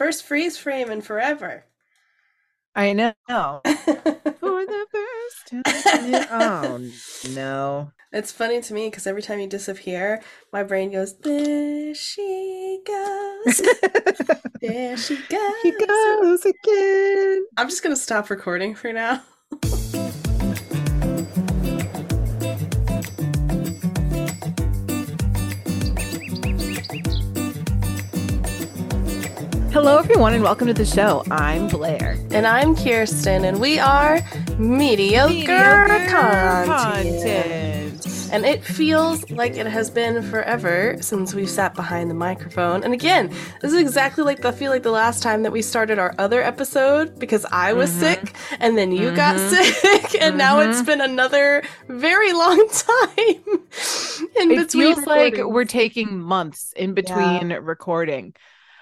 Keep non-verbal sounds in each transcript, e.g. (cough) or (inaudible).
First freeze frame in forever. I know. (laughs) For the first time. (laughs) Oh no. It's funny to me because every time you disappear, my brain goes, There she goes. (laughs) there she goes. She goes again. I'm just going to stop recording for now. Hello, everyone, and welcome to the show. I'm Blair. And I'm Kirsten, and we are mediocre, Mediocre content. content. And it feels like it has been forever since we've sat behind the microphone. And again, this is exactly like the feel like the last time that we started our other episode because I was Mhm. sick and then you got sick, (laughs) and now Mhm. it's been another very long (laughs) time in It between. feels like we're taking months in between recording.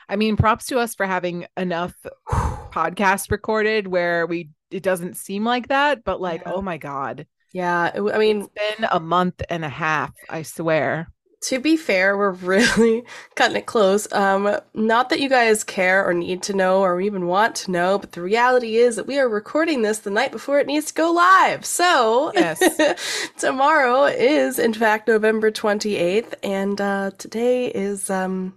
I mean, props to us for having enough (sighs) podcasts recorded where we it doesn't seem like that, but like, Yeah. oh my god, yeah. it- I mean, it's been a month and a half. I swear. to be fair, we're really (laughs) cutting it close. Um, not that you guys care or need to know or even want to know, but the reality is that we are recording this the night before it needs to go live. So, Yes. (laughs) tomorrow is in fact November 28th, and uh, today is um,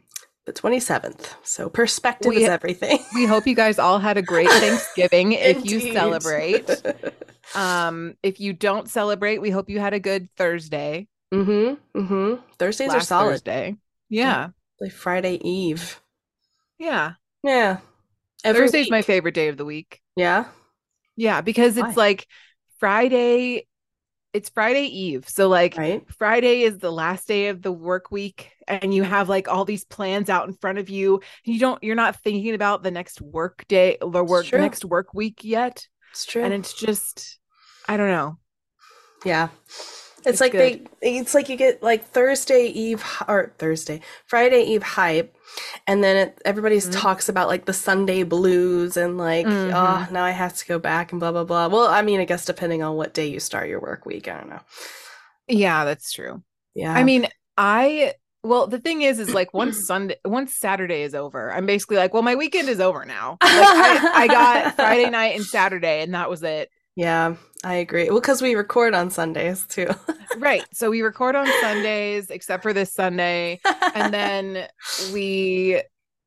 the 27th. So, perspective We- is everything. (laughs) We hope you guys all had a great (laughs) Thanksgiving if you celebrate. (laughs) Um, if you don't celebrate, we hope you had a good Thursday. mm-hmm. Mm-hmm. Thursdays are solid. Thursday. Yeah. Like Friday Eve. Yeah. Yeah. Every Thursday's my favorite day of the week. Yeah. Yeah, because it's Why? like Friday, it's Friday Eve. So like Right. Friday is the last day of the work week and you have like all these plans out in front of you. You don't you're not thinking about the next work day, the work true. next work week yet. It's true. And it's just I don't know. Yeah. It's, It's like they it's like you get like Thursday Eve or Thursday, Friday Eve hype and then it, everybody Mhm. talks about like the Sunday blues and like Mhm. oh, now I have to go back and blah blah blah. Well, I mean, I guess depending on what day you start your work week, I don't know. Yeah, that's true. Yeah. I mean, I well, the thing is, is like once Sunday, once Saturday is over, I'm basically like, well, my weekend is over now. Like I, I got (laughs) Friday night and Saturday, and that was it. Yeah, I agree. Well, cuz we record on Sundays too. Right. So we record on (laughs) Sundays, except for this Sunday, and (laughs) then we,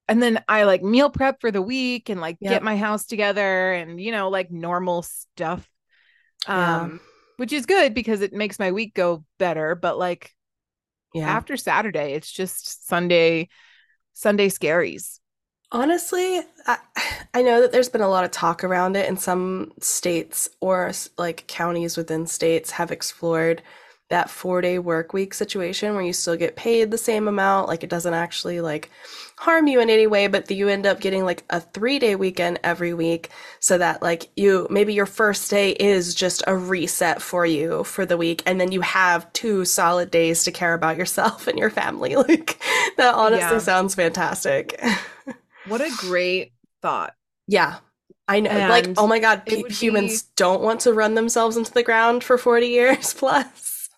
and then I like meal prep for the week and like Yep. get my house together and you know like normal stuff. Yeah. Um, which is good because it makes my week go better. But like yeah. after Saturday, it's just Sunday, Sunday scaries. Honestly, I, (sighs) I know that there's been a lot of talk around it, and some states or like counties within states have explored that four day work week situation where you still get paid the same amount. Like it doesn't actually like harm you in any way, but you end up getting like a three day weekend every week so that like you maybe your first day is just a reset for you for the week, and then you have two solid days to care about yourself (laughs) and your family. Like that honestly Yeah. sounds fantastic. (laughs) What a great thought. Yeah. I know. Like, oh my God, it pe- would humans don't want to run themselves into the ground for 40 years (laughs) plus.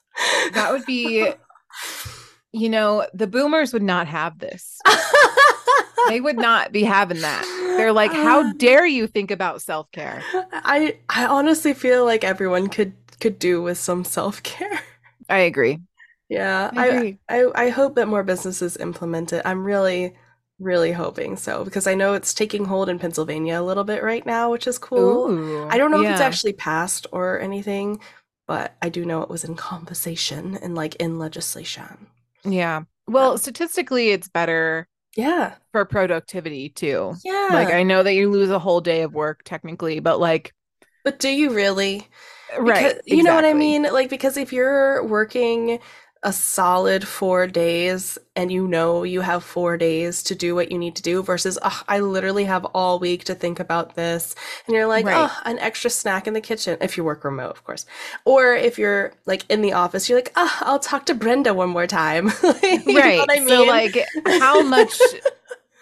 That would be, you know, the boomers would not have this. (laughs) They would not be having that. They're like, uh, how dare you think about self care? I I honestly feel like everyone could could do with some self-care. I agree. Yeah. I I. I I hope that more businesses implement it. I'm really really hoping so because I know it's taking hold in Pennsylvania a little bit right now, which is cool. Ooh, I don't know if it's actually passed or anything, but I do know it was in conversation and like in legislation. Yeah. Well, statistically, it's better Yeah. for productivity too. Yeah. Like, I know that you lose a whole day of work technically, but like, but do you really? right. Because- You know what I mean? Like, because if you're working a solid four days and you know you have four days to do what you need to do versus, oh, I literally have all week to think about this. And you're like, Right. oh, an extra snack in the kitchen, if you work remote, of course. Or if you're like in the office, you're like, oh, I'll talk to Brenda one more time. (laughs) You know right. what I So, like, how much,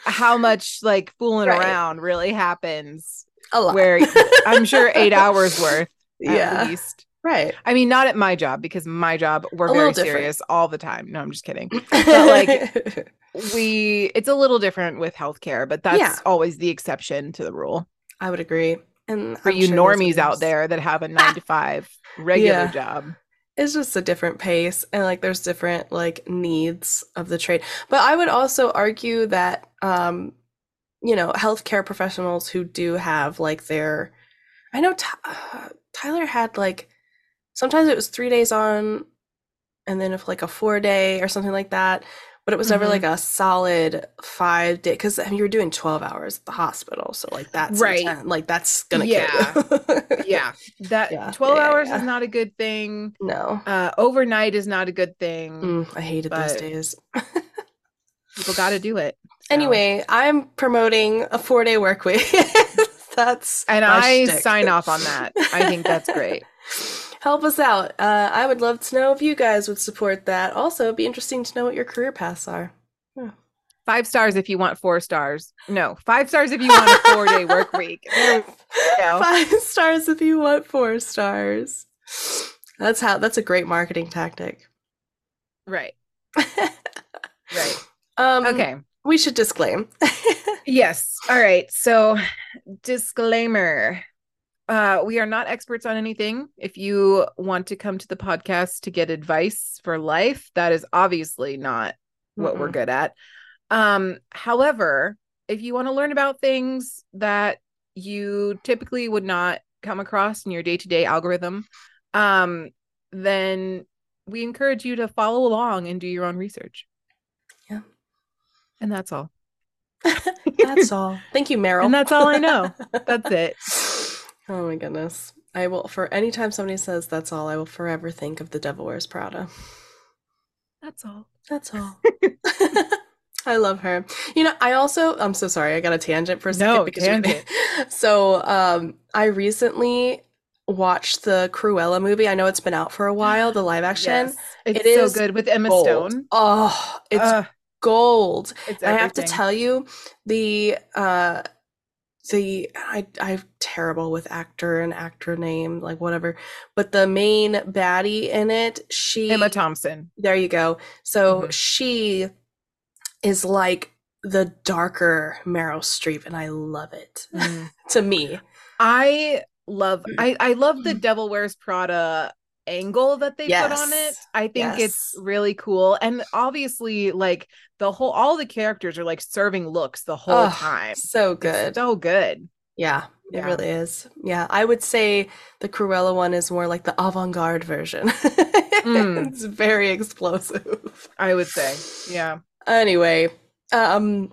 how much like fooling Right. around really happens a lot. where (laughs) I'm sure eight hours worth at yeah. least. Right. I mean, not at my job because my job we're A very serious all the time. No, I'm just kidding. (laughs) like, (laughs) We it's a little different with healthcare, but that's Yeah. always the exception to the rule. I would agree. And For I'm you sure normies out there that have a (laughs) nine to five regular Yeah. job. it's just a different pace and like there's different like needs of the trade but i would also argue that um you know healthcare professionals who do have like their i know Ty- uh, tyler had like sometimes it was three days on and then if like a four day or something like that but it was never Mhm. like a solid five day because I mean, you were doing 12 hours at the hospital so like that's Right. inten- like that's gonna Yeah. kill you Yeah. (laughs) That Yeah, 12 yeah, hours yeah. is not a good thing. no Uh overnight is not a good thing. Mm, i hated those days (laughs) People got to do it. So- Anyway, I'm promoting a four day work week. (laughs) that's and I shtick. sign off on that. I think that's great. Help us out. Uh, I would love to know if you guys would support that. Also, it'd be interesting to know what your career paths are. Five stars if you want four stars. No, five stars if you want a four day work week. (laughs) There we go. Five stars if you want four stars. That's how. That's a great marketing tactic. Right. (laughs) Right. um, Okay. We should disclaim. (laughs) Yes. All right. So, disclaimer. Uh, we are not experts on anything. If you want to come to the podcast to get advice for life, that is obviously not what we're good at. Um, however, if you want to learn about things that you typically would not come across in your day-to-day algorithm, um, then we encourage you to follow along and do your own research. Yeah. And that's all. (laughs) that's all. Thank you, Meryl. And that's all I know. (laughs) That's it. Oh my goodness. I will for anytime somebody says that's all, I will forever think of the Devil Wears Prada. That's all. That's all. (laughs) (laughs) I love her. You know, I also I'm so sorry, I got a tangent for a second No, you- tangent. (laughs) so um I recently watched the Cruella movie. I know it's been out for a (gasps) while, the live action. Yes. It's It so good with Emma Gold. Stone. Oh, it's Ugh, gold. it's I have to tell you, the uh the I I'm terrible with actor and actor name, like whatever. But the main baddie in it, she Emma Thompson. there you go. So Mhm. she is like the darker Meryl Streep, and I love it. Mm. (laughs) to me. I love I I love the Mm. Devil Wears Prada angle that they put on it. I think it's really cool. And obviously like the whole all the characters are like serving looks the whole Oh, time. So It's good. so good. Yeah, it Yeah. really is. Yeah, I would say the Cruella one is more like the avant-garde version. (laughs) Mm. it's very explosive. I would say. Yeah. Anyway, um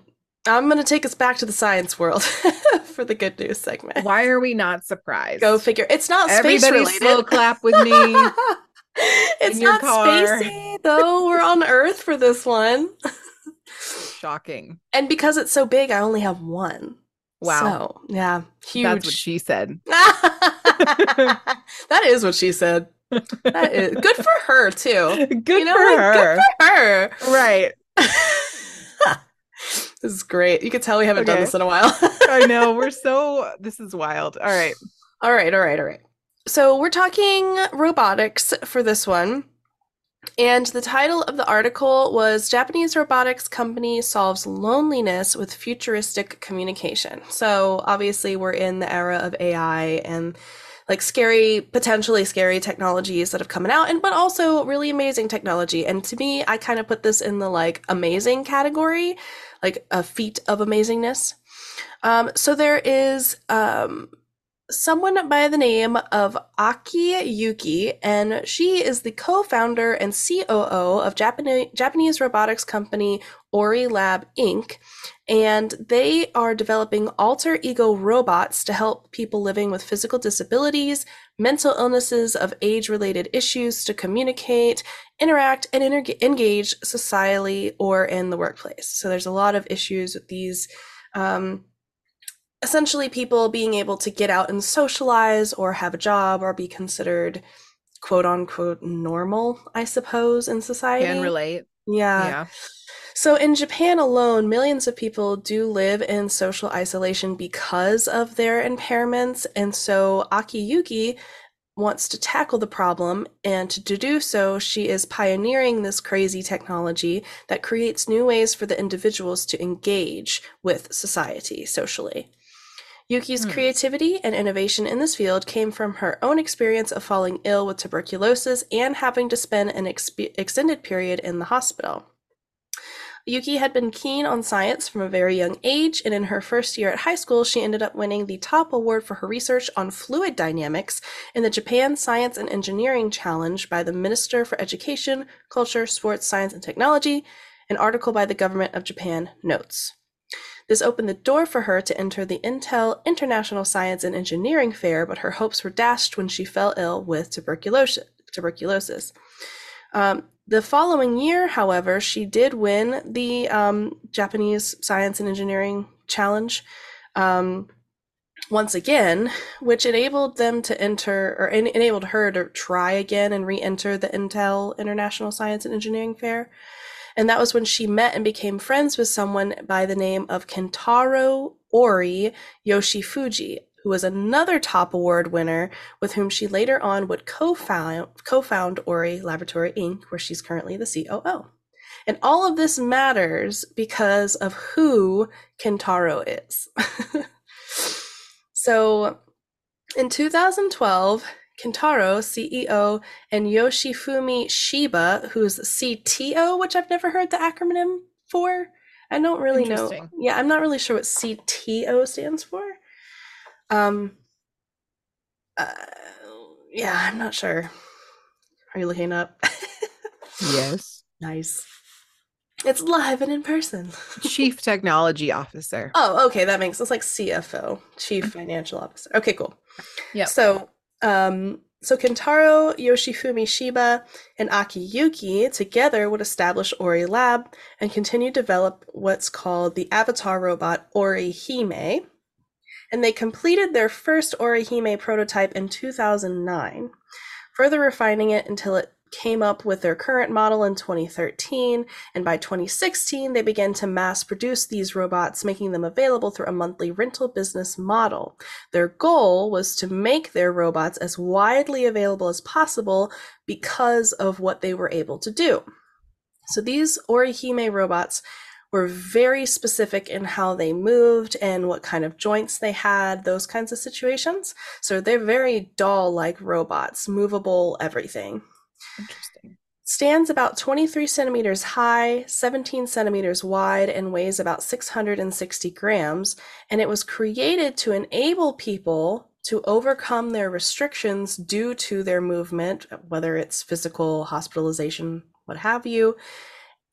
I'm going to take us back to the science world (laughs) for the good news segment. Why are we not surprised? Go figure. It's not space Everybody related. slow clap with me. (laughs) it's not spacey though. We're on Earth for this one. Shocking. And because it's so big, I only have one. Wow. So, yeah, huge. That's what she said. (laughs) (laughs) that is what she said. That is good for her too. Good you know, for like, her. good for her. Right. This is great. You can tell we haven't done this in a while. (laughs) I know. We're so this is wild. All right. all right, all right, all right. So we're talking robotics for this one. And the title of the article was Japanese robotics company solves loneliness with futuristic communication. So obviously we're in the era of AI and like scary, potentially scary technologies that have come out and but also really amazing technology. And to me, I kind of put this in the like amazing category, like a feat of amazingness. Um, so there is um someone by the name of Aki Yuki, and she is the co-founder and COO of Japanese Japanese robotics company Ory Lab Inc. And they are developing alter ego robots to help people living with physical disabilities, mental illnesses of age-related issues to communicate, interact, and engage socially or in the workplace. So there's a lot of issues with these. Um, essentially people being able to get out and socialize or have a job or be considered quote unquote normal, I suppose, in society. Can relate. Yeah. yeah. So in Japan alone, millions of people do live in social isolation because of their impairments. And so Aki Yuki wants to tackle the problem, and to do so, she is pioneering this crazy technology that creates new ways for the individuals to engage with society socially. Yuki's Hmm. creativity and innovation in this field came from her own experience of falling ill with tuberculosis and having to spend an extended period in the hospital. Yuki had been keen on science from a very young age, and in her first year at high school, she ended up winning the top award for her research on fluid dynamics in the Japan Science and Engineering Challenge by the Minister for Education, Culture, Sports, Science, and Technology. An article by the government of Japan notes. This opened the door for her to enter the Intel International Science and Engineering Fair, but her hopes were dashed when she fell ill with tuberculosis. Um, the following year, however, she did win the um, Japanese Science and Engineering Challenge um, once again, which enabled them to enter, or en- enabled her to try again and re enter the Intel International Science and Engineering Fair. And that was when she met and became friends with someone by the name of Kentaro Ory Yoshifuji, who was another top award winner with whom she later on would co-found, co-found Ory Laboratory Inc., where she's currently the COO. And all of this matters because of who Kentaro is. (laughs) so in 2012, Kentaro, CEO, and Yoshifumi Shiba, who's CTO, which I've never heard the acronym for. I don't really know. Yeah, I'm not really sure what CTO stands for. Um, uh, yeah, I'm not sure. Are you looking up? Yes. (laughs) nice. It's live and in person. Chief (laughs) Technology Officer. Oh, okay, that makes it's like CFO, Chief Financial Officer. Okay, cool. Yeah. So, um, so Kentaro Yoshifumi Shiba and Aki Yuki together would establish Ory Lab and continue to develop what's called the avatar robot Orihime. And they completed their first Orihime prototype in 2009, further refining it until it came up with their current model in 2013 and by 2016 they began to mass produce these robots making them available through a monthly rental business model. Their goal was to make their robots as widely available as possible because of what they were able to do. So these orihime robots were very specific in how they moved and what kind of joints they had those kinds of situations so they're very doll like robots movable everything Interesting. stands about 23 centimeters high, 17 centimeters wide, and weighs about 660 grams. And it was created to enable people to overcome their restrictions due to their movement, whether it's physical, hospitalization, what have you.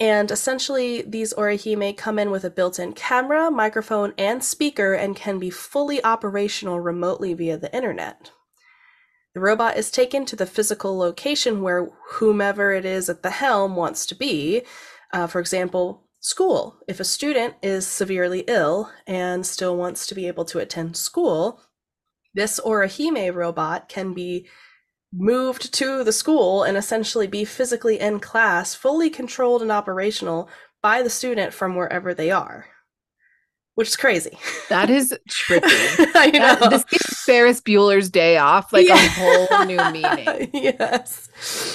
And essentially, these Orihime come in with a built in camera, microphone, and speaker and can be fully operational remotely via the internet. The robot is taken to the physical location where whomever it is at the helm wants to be. Uh, for example, school. If a student is severely ill and still wants to be able to attend school, this Orihime robot can be moved to the school and essentially be physically in class, fully controlled and operational by the student from wherever they are, which is crazy. That is (laughs) trippy. I know. That, this gives Ferris Bueller's Day Off like Yeah. a whole new (laughs) meaning. yes.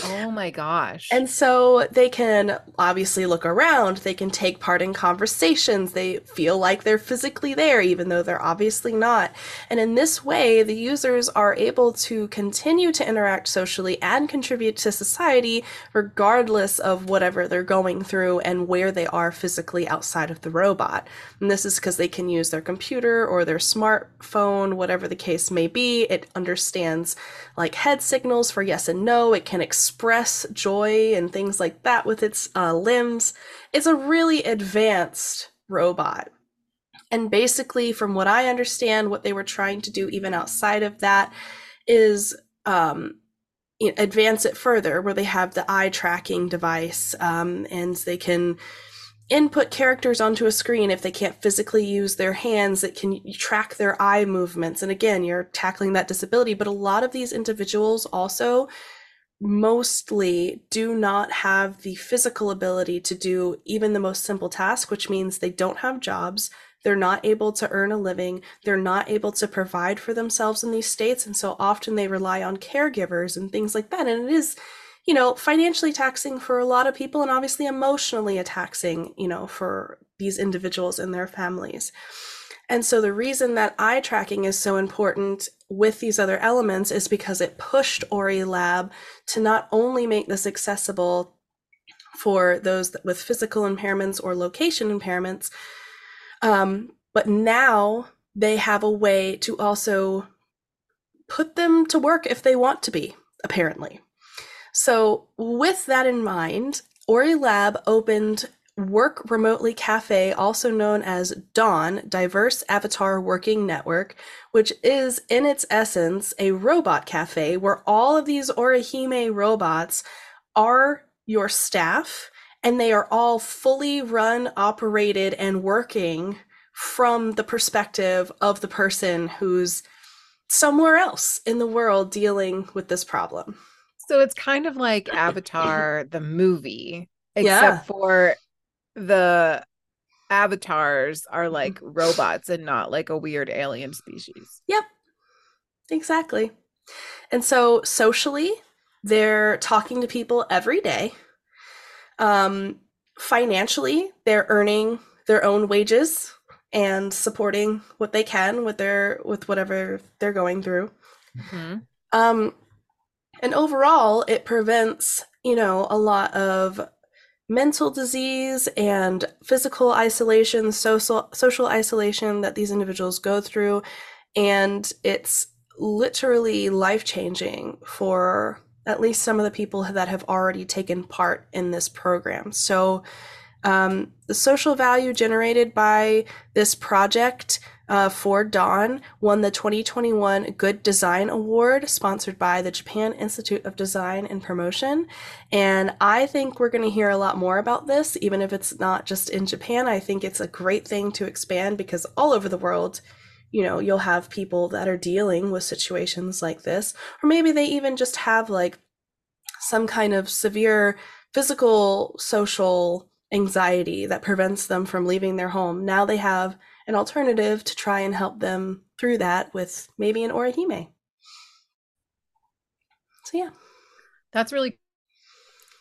Oh my gosh. And so they can obviously look around, they can take part in conversations, they feel like they're physically there, even though they're obviously not. And in this way, the users are able to continue to interact socially and contribute to society regardless of whatever they're going through and where they are physically outside of the robot. And this is because they can use their computer or their smartphone, whatever the case may be. It understands like head signals for yes and no. It can express joy and things like that with its uh, limbs. It's a really advanced robot. And basically, from what I understand, what they were trying to do, even outside of that, is um, advance it further, where they have the eye tracking device um, and they can input characters onto a screen if they can't physically use their hands it can track their eye movements and again you're tackling that disability but a lot of these individuals also mostly do not have the physical ability to do even the most simple task which means they don't have jobs they're not able to earn a living, they're not able to provide for themselves in these states, and so often they rely on caregivers and things like that. And it is, you know, financially taxing for a lot of people and obviously emotionally taxing, you know, for these individuals and their families. And so the reason that eye tracking is so important with these other elements is because it pushed Ory Lab to not only make this accessible for those with physical impairments or location impairments, um, but now they have a way to also put them to work if they want to be, apparently. So, with that in mind, Ory Lab opened Work Remotely Cafe, also known as Dawn Diverse Avatar Working Network, which is in its essence a robot cafe where all of these Orihime robots are your staff and they are all fully run, operated, and working from the perspective of the person who's somewhere else in the world dealing with this problem. So it's kind of like Avatar, the movie, (laughs) except yeah. for the avatars are mm-hmm. like robots and not like a weird alien species. Yep. Exactly. And so socially, they're talking to people every day. Um, financially, they're earning their own wages and supporting what they can with their with whatever they're going through. Mm-hmm. Um, and overall, it prevents you know a lot of mental disease and physical isolation, social social isolation that these individuals go through, and it's literally life changing for at least some of the people that have already taken part in this program. So, um, the social value generated by this project uh, for Dawn won the 2021 Good Design Award, sponsored by the Japan Institute of Design and Promotion. And I think we're going to hear a lot more about this, even if it's not just in Japan. I think it's a great thing to expand because all over the world, you know, you'll have people that are dealing with situations like this, or maybe they even just have like some kind of severe physical, social anxiety that prevents them from leaving their home. Now they have an alternative to try and help them through that with maybe an orihime. So yeah. That's really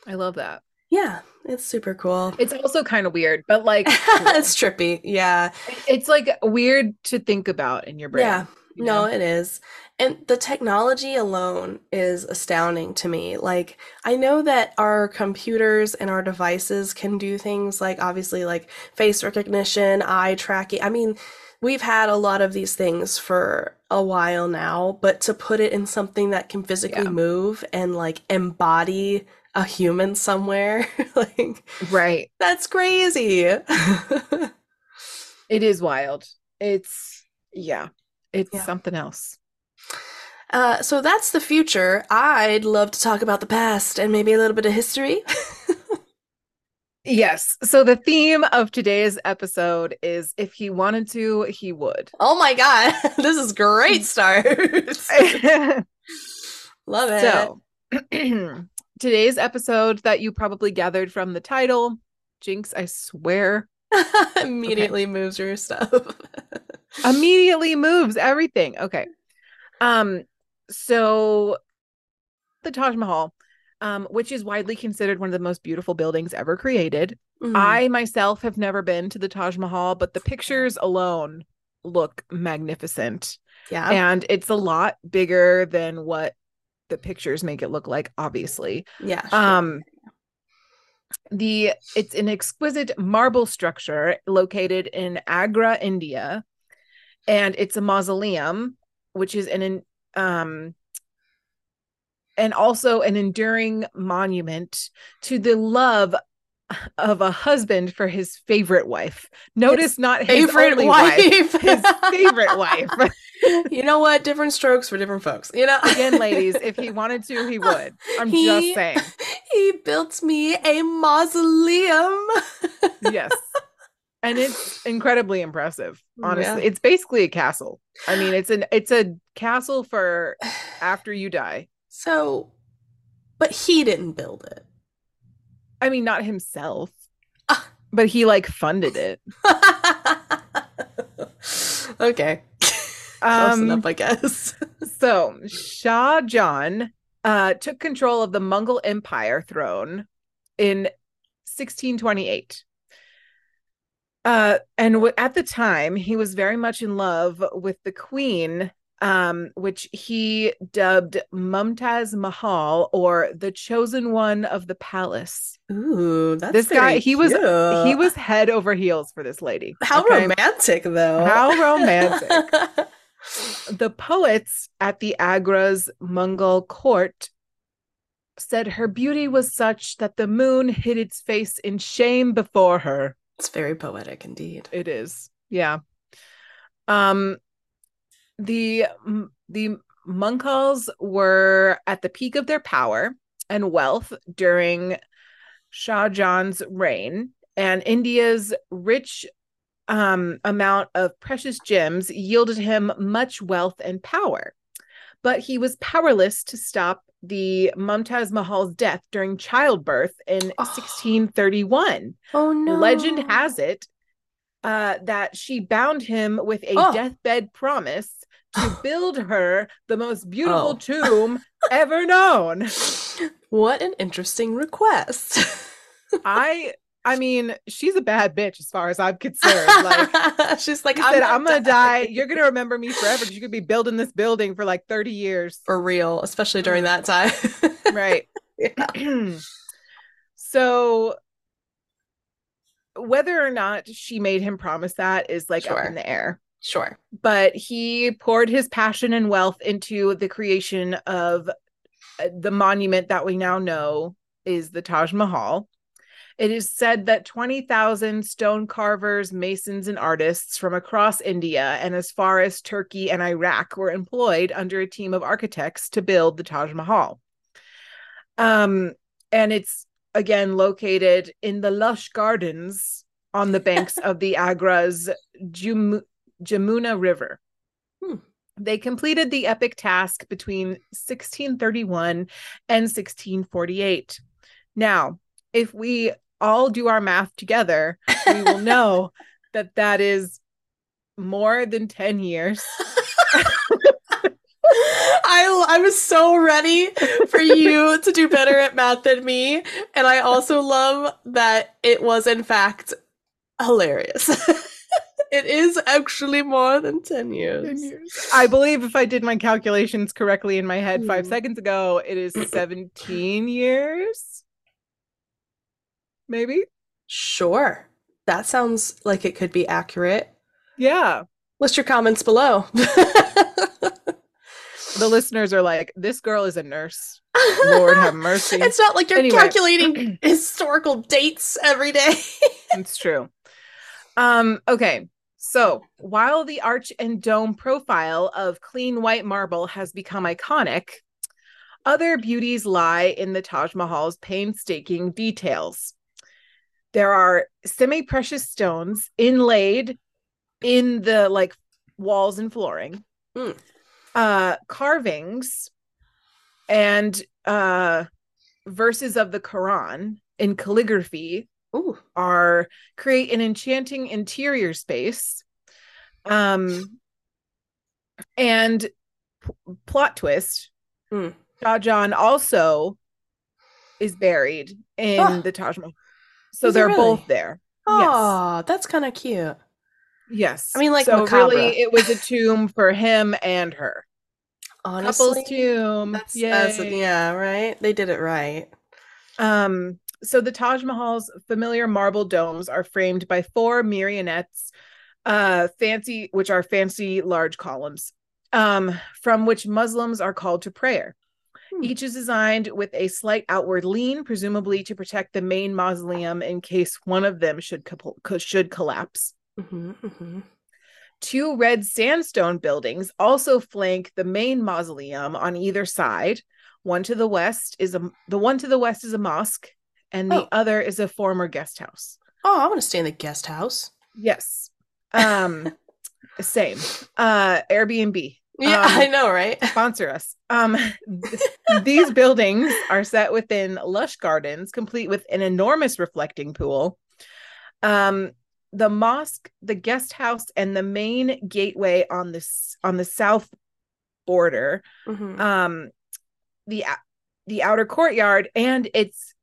I love that. Yeah, it's super cool. It's also kind of weird, but like (laughs) it's trippy. Yeah. It's like weird to think about in your brain. Yeah. You know? No, it is. And the technology alone is astounding to me. Like, I know that our computers and our devices can do things like obviously like face recognition, eye tracking. I mean, we've had a lot of these things for a while now, but to put it in something that can physically yeah. move and like embody a human somewhere, (laughs) like, right. That's crazy. (laughs) it is wild. It's, yeah, it's yeah. something else. Uh, so that's the future. I'd love to talk about the past and maybe a little bit of history. (laughs) yes. So the theme of today's episode is if he wanted to, he would. Oh my God. (laughs) this is great (laughs) start. love it. So (clears throat) today's episode that you probably gathered from the title, Jinx, I swear. (laughs) Immediately okay. moves your stuff. (laughs) Immediately moves everything. Okay. Um, so the Taj Mahal, um, which is widely considered one of the most beautiful buildings ever created. Mm-hmm. I myself have never been to the Taj Mahal, but the pictures alone look magnificent. Yeah. And it's a lot bigger than what the pictures make it look like, obviously. Yeah. Sure. Um the it's an exquisite marble structure located in Agra, India, and it's a mausoleum, which is an um, and also an enduring monument to the love of a husband for his favorite wife. Notice his not his favorite wife, wife. his favorite wife. (laughs) (laughs) you know what? Different strokes for different folks. You know, again, (laughs) ladies, if he wanted to, he would. I'm he, just saying. (laughs) He built me a mausoleum. yes and it's incredibly impressive honestly yeah. it's basically a castle i mean it's an it's a castle for (sighs) after you die so but he didn't build it i mean not himself uh, but he like funded it Okay. Close Um, enough, I guess. (laughs) So Shah Jahan uh, took control of the Mughal Empire throne in 1628. Uh, and w- at the time, he was very much in love with the queen, um, which he dubbed Mumtaz Mahal or the chosen one of the palace. Ooh, that's This guy, he was- cute. he was head over heels for this lady. how okay? romantic though. How (laughs) romantic. (laughs) the poets at the Agra's Mughal court said her beauty was such that the moon hid its face in shame before her. it's very poetic indeed. It is, yeah. Um, the the Mughals were at the peak of their power and wealth during Shah Jahan's reign, and India's rich um, amount of precious gems yielded him much wealth and power. But he was powerless to stop the Mumtaz Mahal's death during childbirth in Oh. 1631. Oh no. Legend has it uh, that she bound him with a Oh. deathbed promise to (sighs) build her the most beautiful Oh. (laughs) tomb ever known. What an interesting request. I I mean, she's a bad bitch as far as I'm concerned. Like (laughs) she's like, She said, gonna I'm gonna die. You're gonna remember me forever because you could be building this building for like 30 years. for real, especially during that time. (laughs) Right. Yeah. (clears throat) so whether or not she made him promise that is like up in the air. Sure. But he poured his passion and wealth into the creation of uh, the monument that we now know is the Taj Mahal. It is said that 20,000 stone carvers, masons, and artists from across India and as far as Turkey and Iraq were employed under a team of architects to build the Taj Mahal. Um, and it's again located in the lush gardens on the banks (laughs) of the Agra's Jum- Jamuna River. Hmm. They completed the epic task between 1631 and 1648. Now, if we all do our math together, we will (laughs) know that that is more than 10 years. (laughs) I I was so ready for you to do better at math than me, and I also love that it was in fact hilarious. (laughs) it is actually more than 10 years. I believe if I did my calculations correctly in my head five Hmm. seconds ago, it is 17 years. Maybe? Sure. That sounds like it could be accurate. Yeah. List your comments below. (laughs) The listeners are like, this girl is a nurse. (laughs) Lord have mercy. It's not like you're Anyway. calculating (clears throat) historical dates every day. (laughs) It's true. Um, okay. So while the arch and dome profile of clean white marble has become iconic, other beauties lie in the Taj Mahal's painstaking details. There are semi-precious stones inlaid in the like walls and flooring. Hmm. Uh carvings and uh verses of the Quran in calligraphy Ooh. are create an enchanting interior space um and p- plot twist Hmm. Shah Jahan also is buried in Oh. the Taj Mahal so Is they're really? both there yes Oh, that's kind of cute. yes I mean, like, so macabre. really it was a tomb for him and her Honestly, couple's tomb that's, that's yeah, right. They did it right. Um, so the Taj Mahal's familiar marble domes are framed by four minarets, uh, fancy, which are fancy large columns, um, from which Muslims are called to prayer. Hmm. Each is designed with a slight outward lean, presumably to protect the main mausoleum in case one of them should co- should collapse. hmm hmm Two red sandstone buildings also flank the main mausoleum on either side. One to the west is a the one to the west is a mosque, and the Oh. other is a former guest house. Oh, I want to stay in the guest house. Yes. Um (laughs) same. Uh Airbnb. Yeah, (laughs) Um, I know, right? (laughs) Sponsor us. Um th- these buildings are set within lush gardens complete with an enormous reflecting pool. Um the mosque, the guest house, and the main gateway on this on the south border, Mhm. um, the the outer courtyard and its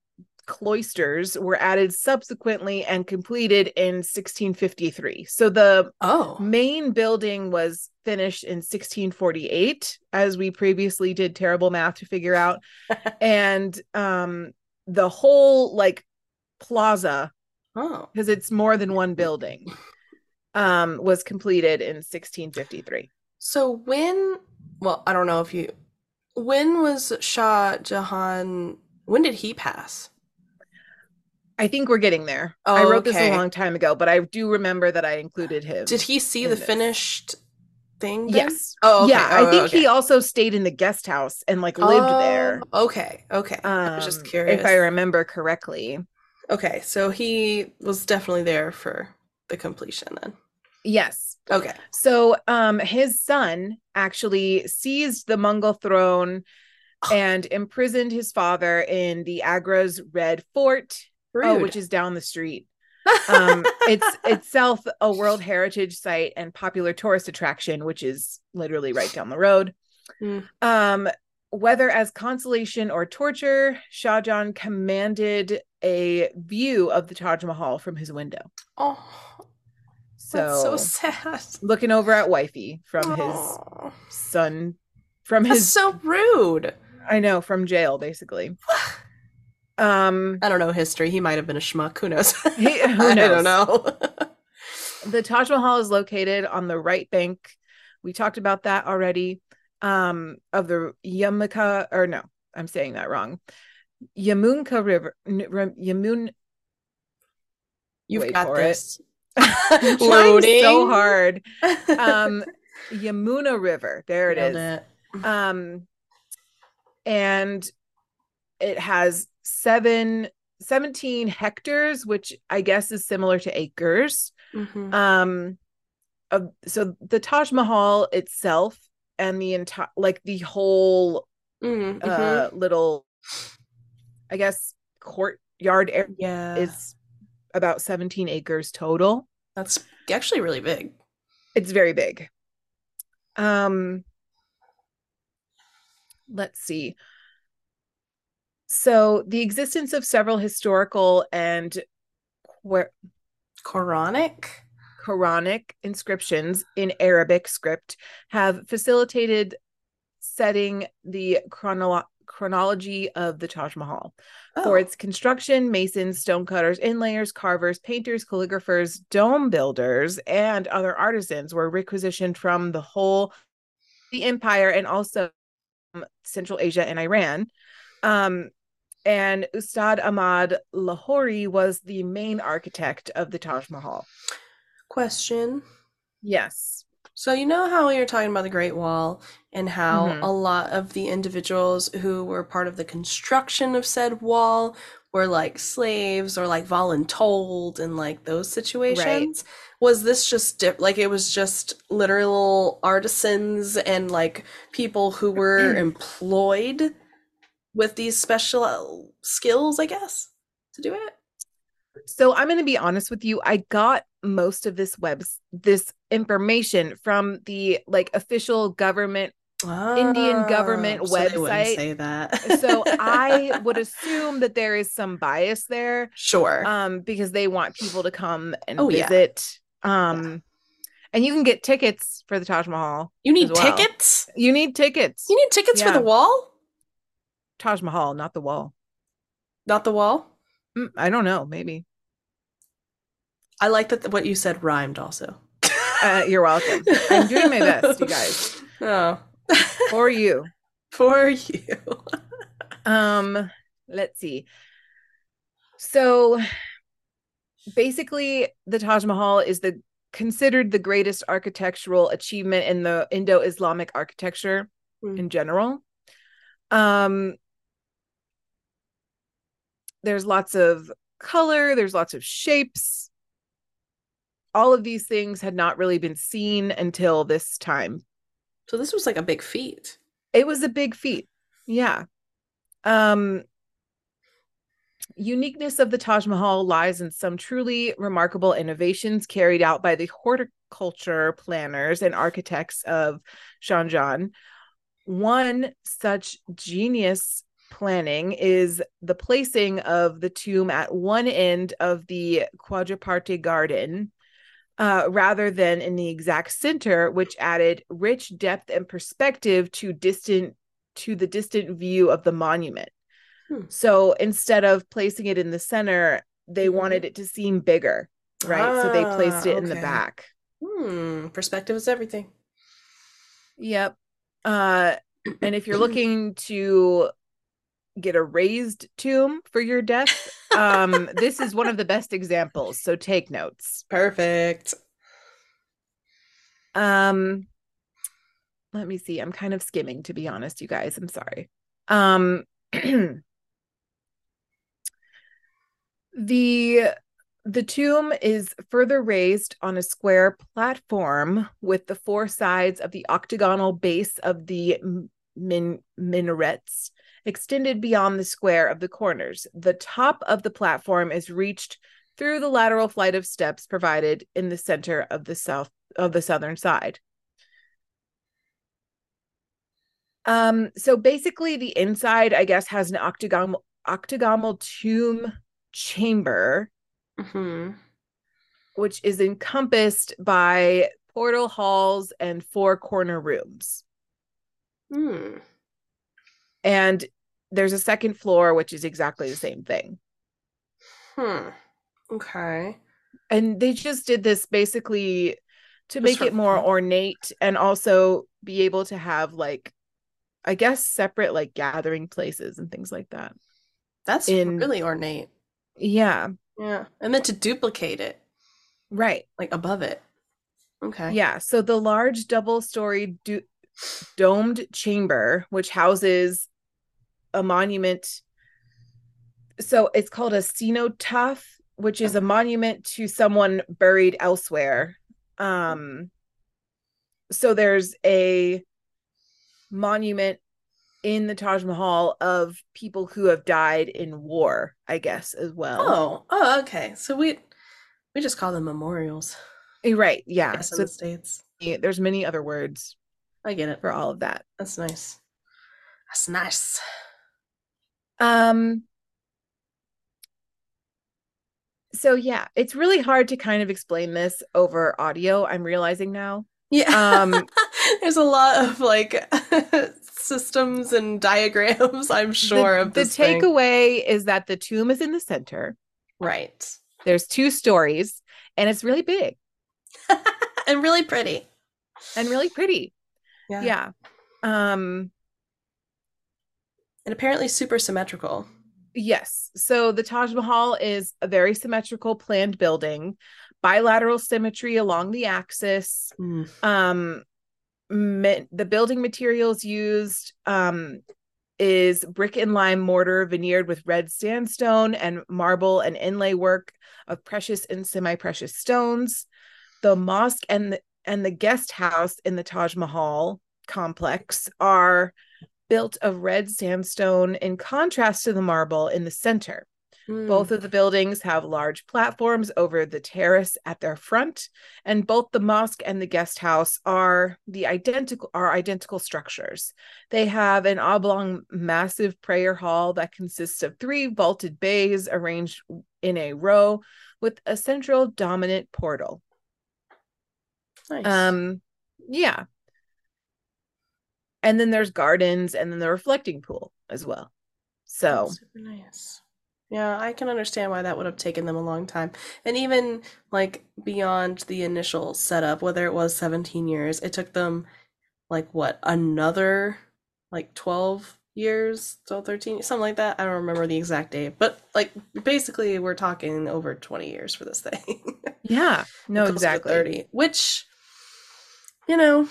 cloisters were added subsequently and completed in 1653. So the oh. main building was finished in 1648 as we previously did terrible math to figure out (laughs) and um the whole like plaza Oh. because it's more than one building um was completed in 1653 So when well, I don't know if you when was Shah Jahan when did he pass? I think we're getting there Oh, i wrote this a long time ago but i do remember that i included him Did he see the this. finished thing? then? yes Oh, okay. yeah i Oh, think okay. he also stayed in the guest house and like lived there Oh, Okay. Okay. I was just um, curious. if i remember correctly Okay, so he was definitely there for the completion then. yes Okay. So um his son actually seized the Mongol throne and imprisoned his father in the Agra's Red Fort, oh, which is down the street. Um (laughs) it's itself a World Heritage site and popular tourist attraction, which is literally right down the road. Mm. Um whether as consolation or torture, Shah Jahan commanded a view of the Taj Mahal from his window. oh, So, that's so sad. looking over at wifey from his son from That's his so rude. I know from jail basically. Um I don't know history. He might have been a schmuck. Who knows? (laughs) He- (laughs) who I don't know. (laughs) the Taj Mahal is located on the right bank. We talked about that already. Um of the Yamaka or no, I'm saying that wrong. Yamunka River Yamun You've Wait got this. Trying Loading. so hard. Um Yamuna River. There it Nailed is. it. um and it has seven 17 hectares which i guess is similar to acres Mhm. um of, so the taj mahal itself and the entire like the whole Mhm, mhm. uh little i guess courtyard area yeah, is about 17 acres total that's actually really big. it's very big um let's see so the existence of several historical and qu- Quranic. quranic inscriptions in arabic script have facilitated setting the chronolo- chronology of the taj mahal for Oh. its construction, masons, stonecutters, inlayers, carvers, painters, calligraphers, dome builders, and other artisans were requisitioned from the whole the empire and also Central Asia and Iran. Um, and Ustad Ahmad Lahori was the main architect of the Taj Mahal. Question. Yes. So you know how we were talking about the Great Wall and how Mhm. a lot of the individuals who were part of the construction of said wall were like slaves or like voluntold and like those situations. Was this just di- like it was just literal artisans and like people who were (clears throat) employed with these special skills, I guess, to do it? So I'm going to be honest with you. I got most of this webs this information from the like official government Indian government Oh, so website. say that. so I (laughs) would assume that there is some bias there sure. um because they want people to come and Oh, yeah. visit um and you can get tickets for the Taj Mahal. you need well. tickets? You need tickets. You need tickets for the wall? Taj Mahal, not the wall. Not the wall? Mm, I don't know, maybe. I like that what you said rhymed also. Uh, you're welcome. I'm doing my best, you guys. (laughs) Oh. (laughs) For you. For you. (laughs) Um, let's see. So basically the Taj Mahal is the considered the greatest architectural achievement in the Indo-Islamic architecture Mm. in general. Um there's lots of color, there's lots of shapes. All of these things had not really been seen until this time So this was like a big feat. it was a big feat yeah um uniqueness of the Taj Mahal lies in some truly remarkable innovations carried out by the horticulture planners and architects of Shahjahan. One such genius planning is the placing of the tomb at one end of the quadripartite garden uh, rather than in the exact center, which added rich depth and perspective to distant to the distant view of the monument. Hmm. So instead of placing it in the center, they mm-hmm. wanted it to seem bigger, right? Ah, so they placed it okay. in the back. Hmm. Perspective is everything. Yep. Uh, and if you're looking to get a raised tomb for your death, um, (laughs) this is one of the best examples. So take notes. Perfect. Um, let me see. I'm kind of skimming, to be honest, you guys. I'm sorry. Um, (clears throat) the the tomb is further raised on a square platform with the four sides of the octagonal base of the min- minarets extended beyond the square of the corners. The top of the platform is reached through the lateral flight of steps provided in the center of the south of the southern side. Um, so basically the inside, I guess, has an octagonal octagonal tomb chamber, mm-hmm. which is encompassed by portal halls and four corner rooms. Hmm. And there's a second floor, which is exactly the same thing. Hmm. Okay. And they just did this basically to make it more ornate and also be able to have like I guess separate like gathering places and things like that. That's in, really ornate. Yeah. Yeah. And then to duplicate it. Right. Like above it. Okay. Yeah. So the large double story do- domed chamber, which houses a monument. So it's called a cenotaph, which is a monument to someone buried elsewhere. Um, so there's a monument in the Taj Mahal of people who have died in war, I guess, as well. Oh, oh, okay. So we we just call them memorials. Eh, right. Yeah. So the states. There's many other words. I get it for all of that. That's nice. That's nice. Um. So yeah, it's really hard to kind of explain this over audio. I'm realizing now. Yeah. Um, (laughs) there's a lot of like (laughs) systems and diagrams, (laughs) I'm sure, the, of The takeaway is that the tomb is in the center. Right. There's two stories, and it's really big. and really pretty. And really pretty. Yeah. Yeah. Um and apparently super symmetrical. Yes. So the Taj Mahal is a very symmetrical planned building, bilateral symmetry along the axis. Mm. Um the building materials used um, is brick and lime mortar veneered with red sandstone and marble and inlay work of precious and semi-precious stones. The mosque and the, and the guest house in the Taj Mahal complex are built of red sandstone in contrast to the marble in the center. Both hmm. of the buildings have large platforms over the terrace at their front, and both the mosque and the guest house are the identical are identical structures. They have an oblong massive prayer hall that consists of three vaulted bays arranged in a row with a central dominant portal. Nice. Um yeah. And then there's gardens and then the reflecting pool as well. So That's super nice. Yeah, I can understand why that would have taken them a long time. And even like beyond the initial setup, whether it was 17 years, it took them like what, another like 12 years, 12, 13, something like that. I don't remember the exact date, but like basically we're talking over 20 years for this thing. (laughs) yeah, no, exactly. 30, which, you know,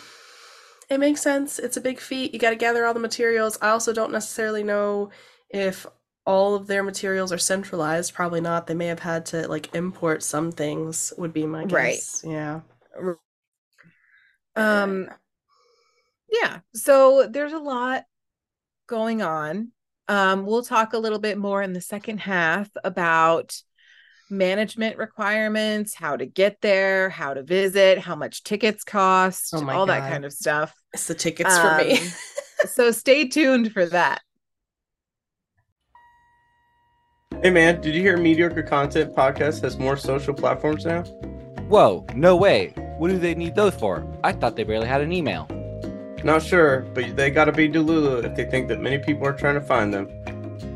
it makes sense. It's a big feat. You got to gather all the materials. I also don't necessarily know if all of their materials are centralized. Probably not. They may have had to like import some things. Would be my guess. Right. Yeah. Um. Yeah. So there's a lot going on. Um, we'll talk a little bit more in the second half about management requirements, how to get there, how to visit, how much tickets cost, Oh all that kind of stuff. It's the tickets for me. Um, (laughs) so stay tuned for that. Hey man, did you hear Mediocre Content Podcast has more social platforms now? Whoa, no way. What do they need those for? I thought they barely had an email. Not sure, but they gotta be Delulu if they think that many people are trying to find them.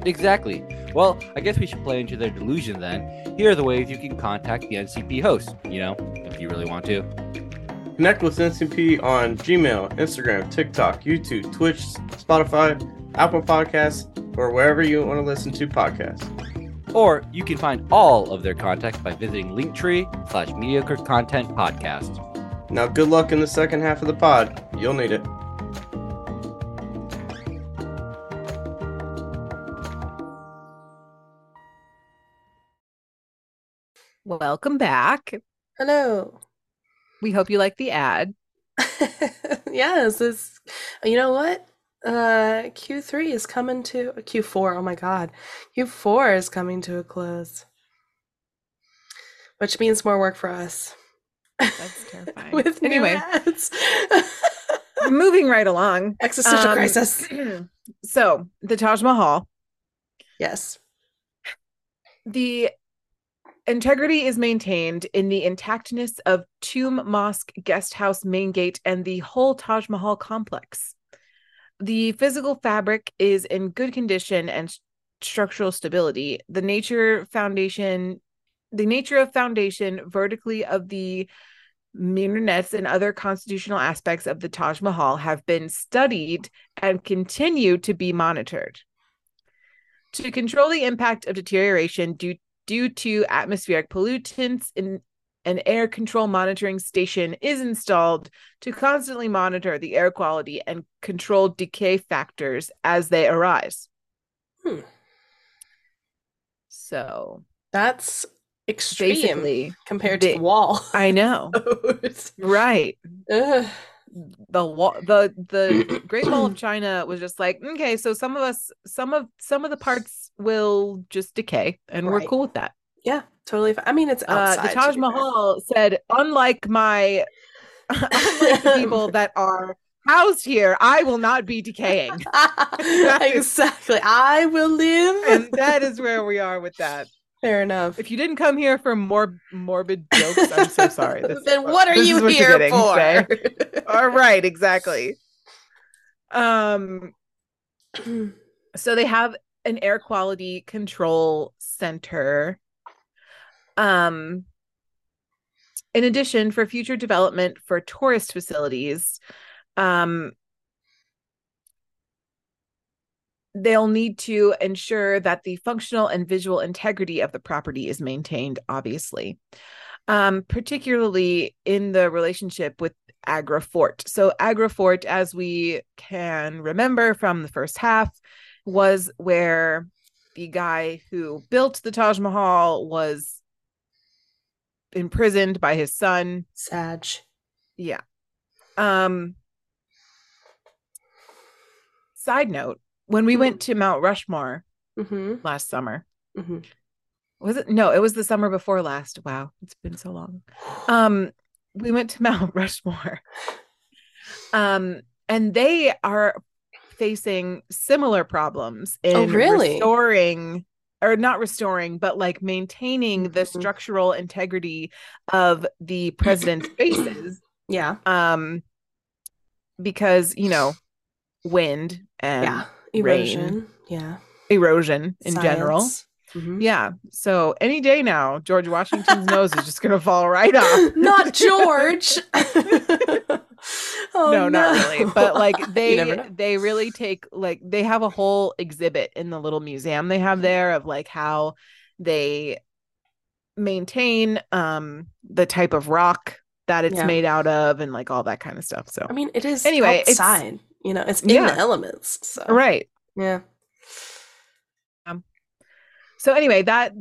Exactly. Well, I guess we should play into their delusion then. Here are the ways you can contact the MCP host, you know, if you really want to. Connect with MCP on Gmail, Instagram, TikTok, YouTube, Twitch, Spotify, Apple Podcasts, or wherever you want to listen to podcasts. Or you can find all of their contacts by visiting Linktree slash Mediocre Content Podcast. Now, good luck in the second half of the pod. You'll need it. Welcome back. Hello. We hope you like the ad. (laughs) yes, it's you know what? Uh Q3 is coming to Q4. Oh my god. Q4 is coming to a close. Which means more work for us. That's (laughs) terrifying. With anyway, (laughs) moving right along. Existential Um, crisis. (clears throat) So, the Taj Mahal, Yes. the integrity is maintained in the intactness of Tomb Mosque Guest House main gate and the whole Taj Mahal complex. The physical fabric is in good condition and s- structural stability. The nature foundation, the nature of foundation vertically of the minarets and other constitutional aspects of the Taj Mahal have been studied and continue to be monitored. To control the impact of deterioration due due to atmospheric pollutants in an air control monitoring station is installed to constantly monitor the air quality and control decay factors as they arise. Hmm. So That's extreme basically, compared to the- the wall. I know, (laughs) right? Ugh. The wall, the the (clears throat) Great Wall of China was just like, okay, so some of us, some of some of the parts will just decay, and we're cool with that. Yeah, totally fine. I mean, it's uh, the Taj. Mahal said, unlike my, (laughs) unlike the (laughs) people that are housed here, I will not be decaying, (laughs) exactly. I will live. and that is where we are with that. Fair enough. If you didn't come here for more morbid jokes, I'm so sorry. This- then what are you what here getting, for? okay? All right, exactly. Um, (clears throat) so they have an air quality control center. Um, in addition, for future development for tourist facilities, um, they'll need to ensure that the functional and visual integrity of the property is maintained, obviously, um, particularly in the relationship with Agra Fort. So, Agra Fort, as we can remember from the first half, was where the guy who built the Taj Mahal was imprisoned by his son. Sag. Yeah. Um side note, when we went to Mount Rushmore Mm-hmm. last summer, Mm-hmm. was it no, it was the summer before last. Wow, it's been so long. Um we went to (laughs) Mount Rushmore. Um and they are facing similar problems in Oh, really? restoring or not restoring but like maintaining the Mhm. structural integrity of the president's (clears throat) faces Yeah. um because you know wind and yeah. rain. Erosion. Yeah. erosion in general Mhm. yeah so any day now george washington's nose is just gonna fall right off (laughs) Not George. (laughs) (laughs) oh, no, not really but like they they really take like they have a whole exhibit in the little museum they have there of like how they maintain um the type of rock that it's Yeah. made out of and like all that kind of stuff so I mean, it is Anyway, it's- outside. You know, it's in Yeah. the elements. So right yeah. So anyway, that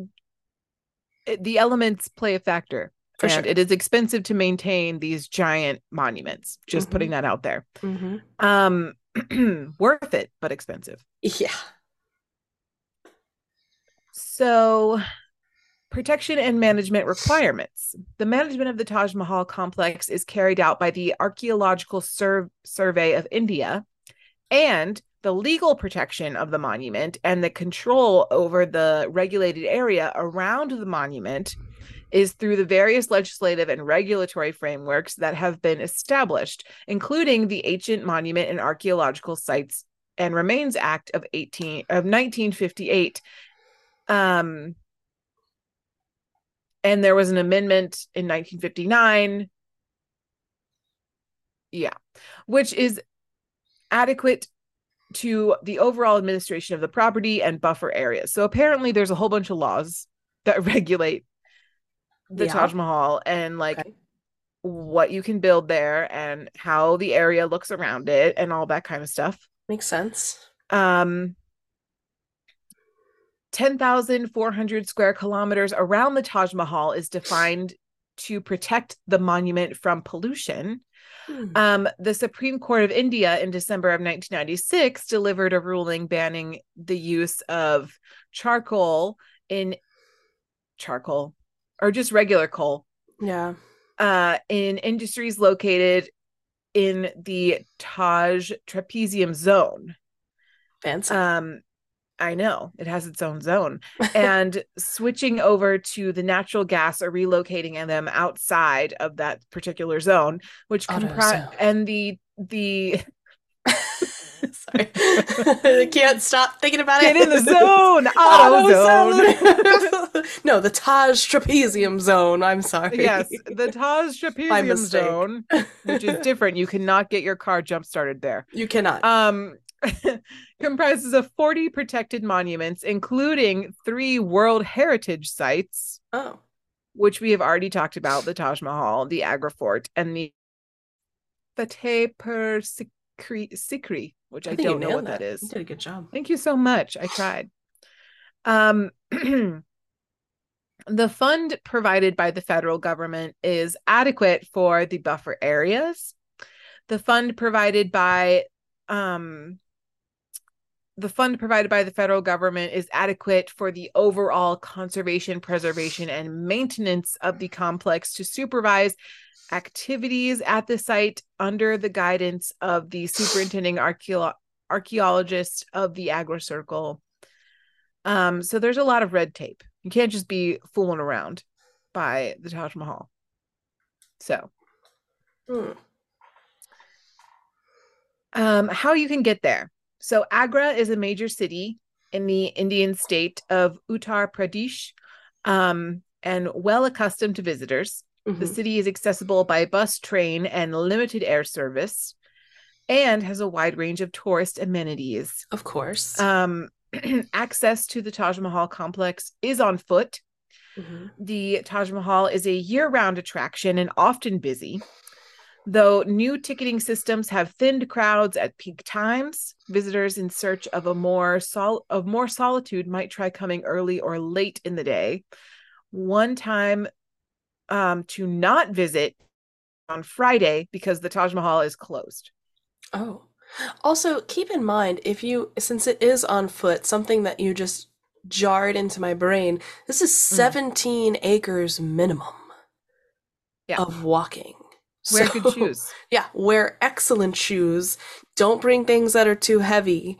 the elements play a factor. For and sure. it is expensive to maintain these giant monuments. Just Mhm. putting that out there. hmm Um (clears throat) worth it, but expensive. Yeah. So, protection and management requirements. The management of the Taj Mahal complex is carried out by the Archaeological Sur- Survey of India, and the legal protection of the monument and the control over the regulated area around the monument is through the various legislative and regulatory frameworks that have been established, including the Ancient Monument and Archaeological Sites and Remains Act of 18 of 1958. Um, and there was an amendment in 1959. Yeah, which is adequate to the overall administration of the property and buffer areas. So apparently there's a whole bunch of laws that (laughs) regulate the Yeah. Taj Mahal and like Okay. what you can build there and how the area looks around it and all that kind of stuff. Makes sense. Um 10,400 square kilometers around the Taj Mahal is defined to protect the monument from pollution. Hmm. Um, the Supreme Court of India in December of 1996 delivered a ruling banning the use of charcoal in charcoal or just regular coal Yeah. uh, in industries located in the Taj trapezium zone. Fancy. Um, I know it has its own zone, (laughs) and switching over to the natural gas or relocating them outside of that particular zone, which comprise and the the (laughs) (laughs) Sorry. I can't stop thinking about get it. in the zone, auto zone. AutoZone. no, the Taj trapezium zone. I'm sorry. yes, the Taj trapezium zone, which is different. You cannot get your car jump started there. You cannot. um (laughs) comprises of 40 protected monuments including three world heritage sites oh. which we have already talked about the taj mahal the agra fort and the Fatehpur Sikri, sikri which i, you don't know what that You did a good job. thank you so much. I tried. Um (clears throat) the fund provided by the federal government is adequate for the buffer areas. The fund provided by um the fund provided by the federal government is adequate for the overall conservation, preservation, and maintenance of the complex to supervise activities at the site under the guidance of the superintending archaeo- archaeologist of the Agra Circle. Um, so there's a lot of red tape. You can't just be fooling around by the Taj Mahal. So, Hmm. um, how you can get there. So Agra is a major city in the Indian state of Uttar Pradesh, um, and well accustomed to visitors. The Mhm. city is accessible by bus, train, and limited air service, and has a wide range of tourist amenities. Of course. Um, (clears throat) access to the Taj Mahal complex is on foot. Mhm. The Taj Mahal is a year round attraction and often busy. Though new ticketing systems have thinned crowds at peak times, visitors in search of a more sol- of more solitude might try coming early or late in the day. One time um, to not visit on Friday because the Taj Mahal is closed. Oh. Also, keep in mind if you since it is on foot, something that you just jarred into my brain, this is 17 acres minimum Yeah. of walking. (laughs) Wear So- good shoes. Yeah, wear excellent shoes. Don't bring things that are too heavy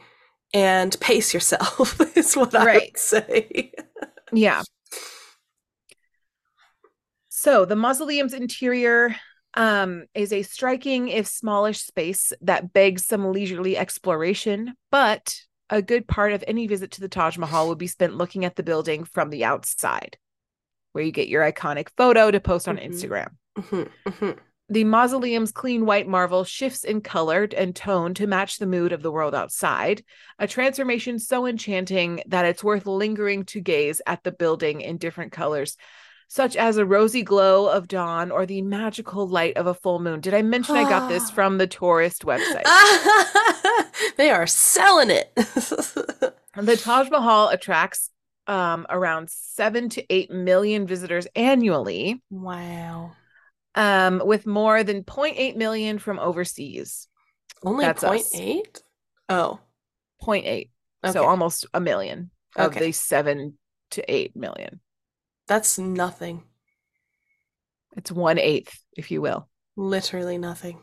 and pace yourself (laughs) is what I would say. Yeah. So the mausoleum's interior um, is a striking, if smallish, space that begs some leisurely exploration, but a good part of any visit to the Taj Mahal would be spent looking at the building from the outside, where you get your iconic photo to post on Mhm. Instagram. Mhm, mhm. The mausoleum's clean white marble shifts in color and tone to match the mood of the world outside, a transformation so enchanting that it's worth lingering to gaze at the building in different colors, such as a rosy glow of dawn or the magical light of a full moon. Did I mention I got this (gasps) from the tourist website? (laughs) they are selling it. (laughs) The Taj Mahal attracts um, around seven to eight million visitors annually, wow. Um, with more than 0.8 million from overseas. Only That's us. 0.8? Oh. 0.8. Okay. So almost a million of Okay. the seven to eight million. That's nothing. It's one eighth, if you will. Literally nothing.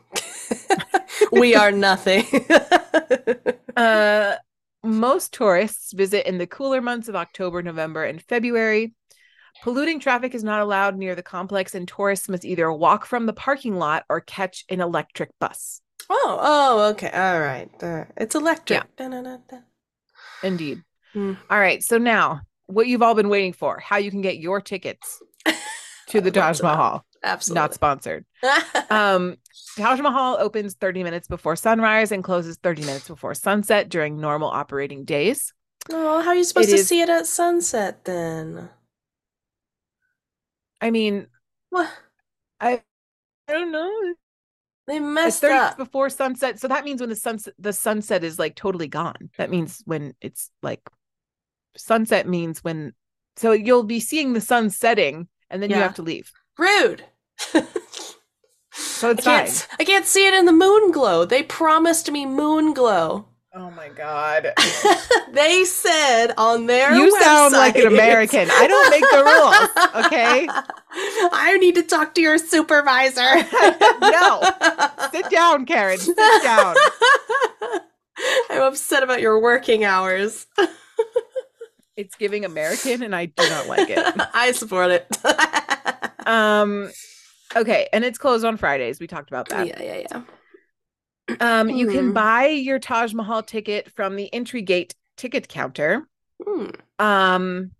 (laughs) we are nothing. (laughs) Uh, most tourists visit in the cooler months of October, November, and February. Polluting traffic is not allowed near the complex, and tourists must either walk from the parking lot or catch an electric bus. oh, oh, okay. All right. Right. It's electric. Da-na-na-na. Indeed. Hmm. All right. So now, what you've all been waiting for: how you can get your tickets to the (laughs) Taj. Mahal. Absolutely. Not sponsored. (laughs) Um, Taj Mahal opens 30 minutes before sunrise and closes 30 minutes before sunset during normal operating days. oh, how are you supposed It to is- see it at sunset then? I mean, What? I I don't know. They It's messed 30 up. before sunset. So that means when the sunset the sunset is like totally gone. That means when it's like sunset means when so you'll be seeing the sun setting and then you have to leave. Rude. So (laughs) it's I can't, fine. I can't see it in the moon glow. They promised me moon glow. Oh my god. (laughs) they said on their You sound like an American. I don't make the rules, okay? (laughs) I need to talk to your supervisor. (laughs) No. Sit down, Karen. Sit down. I'm upset about your working hours. It's giving American and I do not like it. I support it. Um okay, and it's closed on Fridays. We talked about that. yeah, yeah, yeah. Um you can Mhm. buy your Taj Mahal ticket from the entry gate ticket counter. Hmm. Um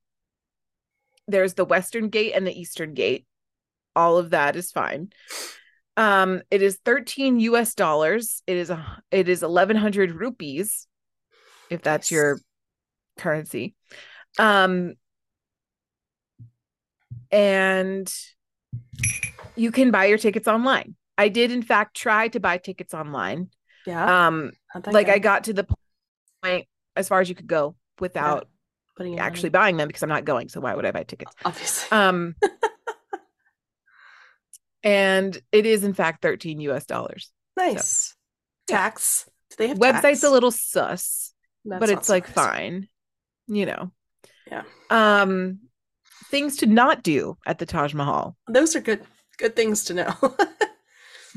there's the western gate and the eastern gate. All of that is fine. Um it is 13 US dollars. It is a it is 1100 rupees if that's Nice. your currency. Um and you can buy your tickets online. I did in fact try to buy tickets online. Yeah. Um like? I got to the point as far as you could go without Putting actually buying them because I'm not going. So why would I buy tickets? obviously. Um, (laughs) and it is in fact 13 US dollars. nice. yeah. Tax. Do they have Website's tax? a little sus, That's but it's like fine, you know. Yeah. Um, things to not do at the Taj Mahal. Those are good good things to know. (laughs)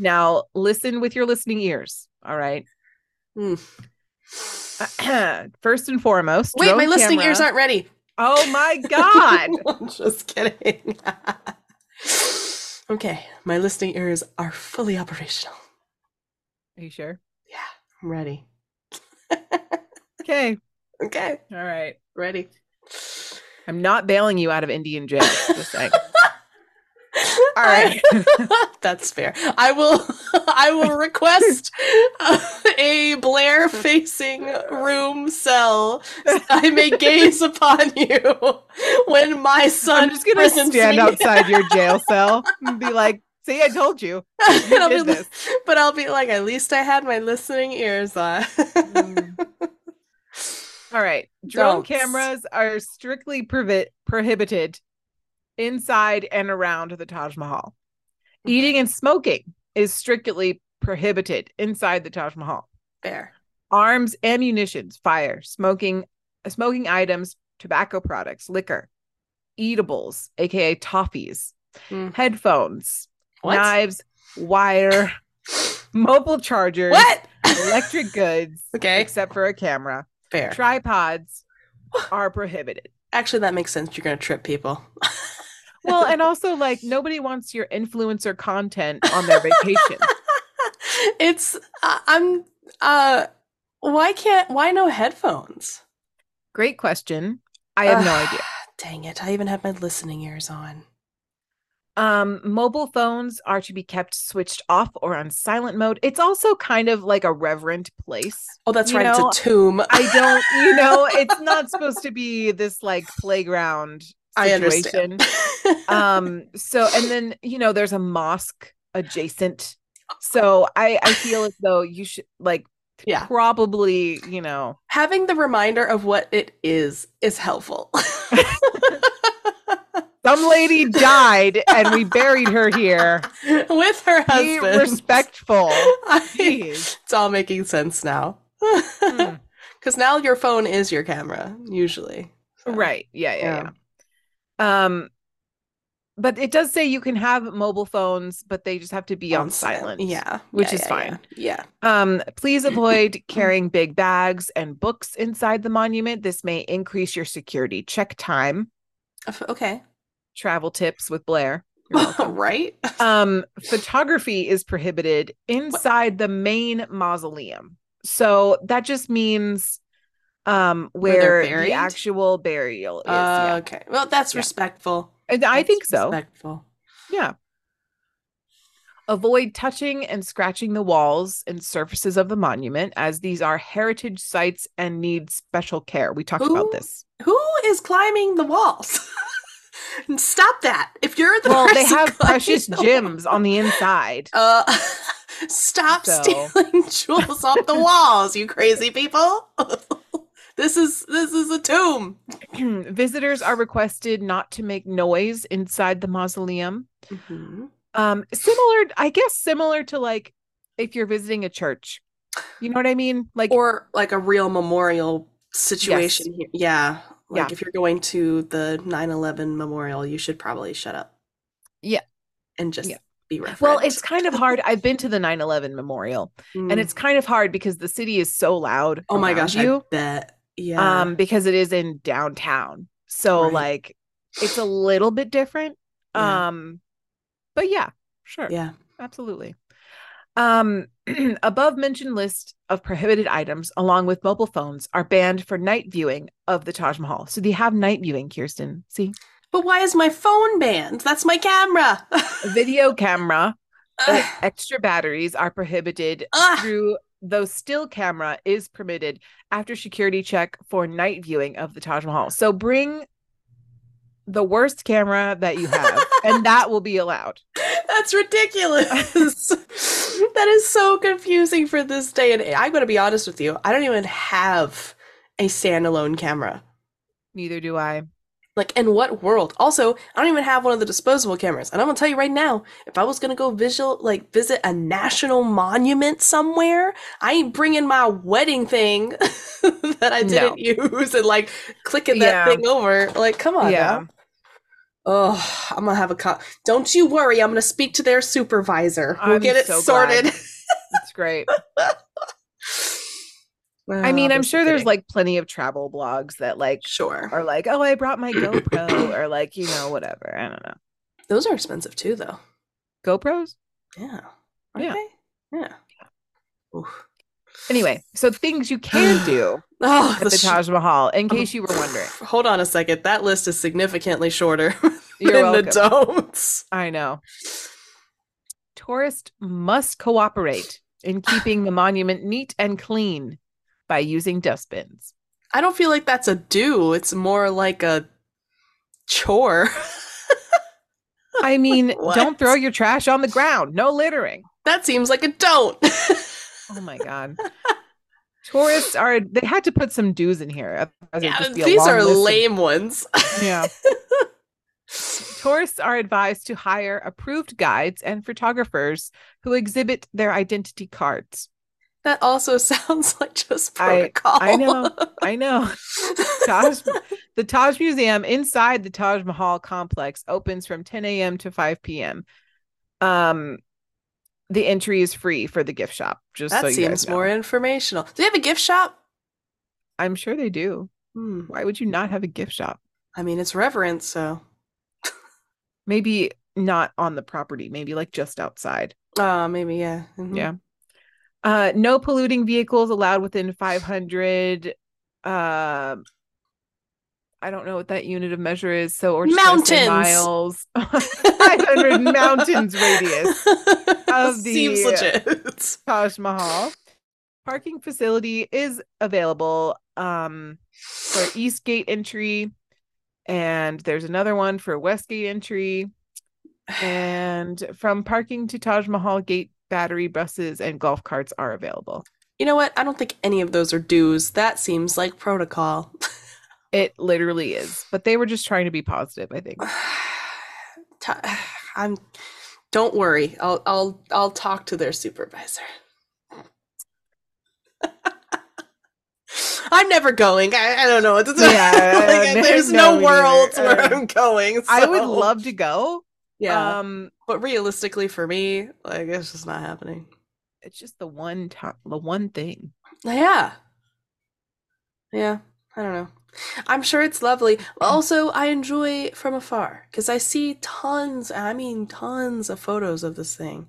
Now, listen with your listening ears. All right. Hmm. (clears throat) First and foremost, Wait, my listening ears aren't ready. Oh my god! (laughs) I'm just kidding. (laughs) okay, my listening ears are fully operational. Are you sure? Yeah, I'm ready. (laughs) Okay. Okay, All right. ready. I'm not bailing you out of Indian jail. Just saying. (laughs) All right. (laughs) That's fair. I will (laughs) I will request a Blair facing room cell so I may gaze upon you when my son I'm just gonna stand outside your jail cell and be like, "See, I told you." And I'll be this. but I'll be like, at least I had my listening ears on. Mm. All right, drone Don'ts. cameras are strictly provi- prohibited inside and around the Taj Mahal. Eating and smoking is strictly prohibited inside the Taj Mahal. Fair. Arms, ammunitions, fire, smoking, smoking items, tobacco products, liquor, eatables, aka toffees, Mm. headphones, What? knives, wire, (laughs) mobile chargers, What? electric goods, (laughs) okay. except for a camera, Fair. tripods are prohibited. Actually, that makes sense. You're gonna trip people. (laughs) Well, and also like nobody wants your influencer content on their vacation. (laughs) it's uh, I'm uh why can't why no headphones? Great question. I have no idea. (sighs) Dang it. I even have my listening ears on. Um, mobile phones are to be kept switched off or on silent mode. It's also kind of like a reverent place. Oh, that's You right. know, it's a tomb. I don't, you know, it's not (laughs) supposed to be this like playground situation. understand. um so and then you know there's a mosque adjacent so i i feel as though you should like Yeah. probably you know Having the reminder of what it is is helpful. (laughs) some lady died and we buried her here With her be husband. respectful I- it's all making sense now. Hmm. (laughs) Because now your phone is your camera, usually. So, right yeah yeah, Yeah. yeah Um, but it does say you can have mobile phones, but they just have to be on, On silent. Yeah. which yeah, is yeah, fine. Yeah. Um, please avoid (clears throat) carrying big bags and books inside the monument. This may increase your security check time. Okay. Travel tips with Blair. (laughs) Right? um, photography is prohibited inside the main mausoleum. So that just means um Where where, the actual burial is. Uh, yeah. Okay. Well, that's Yeah. respectful. And I That's think so. Respectful. Yeah. Avoid touching and scratching the walls and surfaces of the monument, as these are heritage sites and need special care. We talked Who- about this. Who is climbing the walls? (laughs) Stop that. If you're the Well, they have precious the gems on the inside. (laughs) Uh, (laughs) stop So- stealing jewels off the walls, you crazy people. This is this is a tomb. (clears throat) Visitors are requested not to make noise inside the mausoleum. Mhm. Um, similar, I guess, similar to like if you're visiting a church. You know what I mean? Like, Or like a real memorial situation here. Yeah. Like Yeah. if you're going to the 9/11 memorial, you should probably shut up. Yeah. And just Yeah. well, it's kind of hard. I've been to the 9 11 memorial, and Mm. it's kind of hard because the city is so loud. oh my gosh, you. I bet. Yeah. um because it is in downtown so Right. like it's a little bit different Yeah. um but yeah sure yeah. absolutely um (clears throat) above mentioned list of prohibited items along with mobile phones are banned for night viewing of the taj mahal so they have night viewing kirsten see But why is my phone banned? That's my camera. video (laughs) camera uh, extra batteries are prohibited Ugh. through though still camera is permitted after security check for night viewing of the Taj Mahal. So bring the worst camera that you have and (laughs) that will be allowed. That's ridiculous. (laughs) that is so confusing for this day and age. I'm going to be honest with you. I don't even have a standalone camera. Neither do I. Like, in what world? Also, I don't even have one of the disposable cameras. And I'm going to tell you right now, if I was going to go visual, like, visit a national monument somewhere, I ain't bringing my wedding thing (laughs) that I didn't use and, like, clicking that Yeah. thing over. Like, come on Yeah. now. Oh, I'm gonna have a con. Don't you worry. I'm gonna speak to their supervisor. We'll I'm get it so sorted. It's great. (laughs) I mean, I'm sure there's like plenty of travel blogs that like sure. are like, "Oh, I brought my (clears throat) GoPro" or like, you know, whatever. I don't know. Those are expensive too, though. GoPros? Yeah. Yeah. they? Yeah. Oof. Anyway, so things you can do (sighs) Oh, at the sh- Taj Mahal in case you were wondering. (sighs) Hold on a second. That list is significantly shorter (laughs) You're than welcome. the don'ts. I know. Tourists must cooperate in keeping the monument neat and clean by using dustbins. I don't feel like that's a do. It's more like a chore. (laughs) I mean, don't throw your trash on the ground. No littering. that seems like a don't. (laughs) Oh my god. Tourists are they had to put some do's in here. yeah, just be a these are list of- lame ones. yeah. (laughs) Tourists are advised to hire approved guides and photographers who exhibit their identity cards. That also (laughs) sounds like just I- protocol. I know. I (laughs) know. Taj, the Taj Museum inside the Taj Mahal complex opens from 10 a.m. to 5 p.m. Um, the entry is free for the gift shop. Just that so you seems more informational. Do they have a gift shop? I'm sure they do. Hmm. Why would you not have a gift shop? I mean, it's reverence, so. Maybe not on the property. Maybe like just outside. Uh, maybe, yeah. Mhm. Yeah. Uh, no polluting vehicles allowed within 500. Uh, I don't know what that unit of measure is. So, or just gonna say Mountains! miles, (laughs) 500 mountains radius (laughs) of the- Seems legit. Taj Mahal. Parking facility is available um, for East Gate entry, and there's another one for West Gate entry. (sighs) And from parking to Taj Mahal gate, battery buses and golf carts are available. You know what? I don't think any of those are do's. That seems like protocol. (laughs) It literally is, but they were just trying to be positive. I think. (sighs) (sighs) I'm. Don't worry. I'll. I'll. I'll talk to their supervisor. (laughs) I'm never going. I, I don't know. Yeah, (laughs) like, there's no, worlds where I'm going. I would love to go. Yeah, Um, but realistically, for me, like it's just not happening. it's just the one time, the one thing. Yeah. Yeah. I don't know. I'm sure it's lovely. Also, I enjoy from afar because I see tons, I mean, tons of photos of this thing.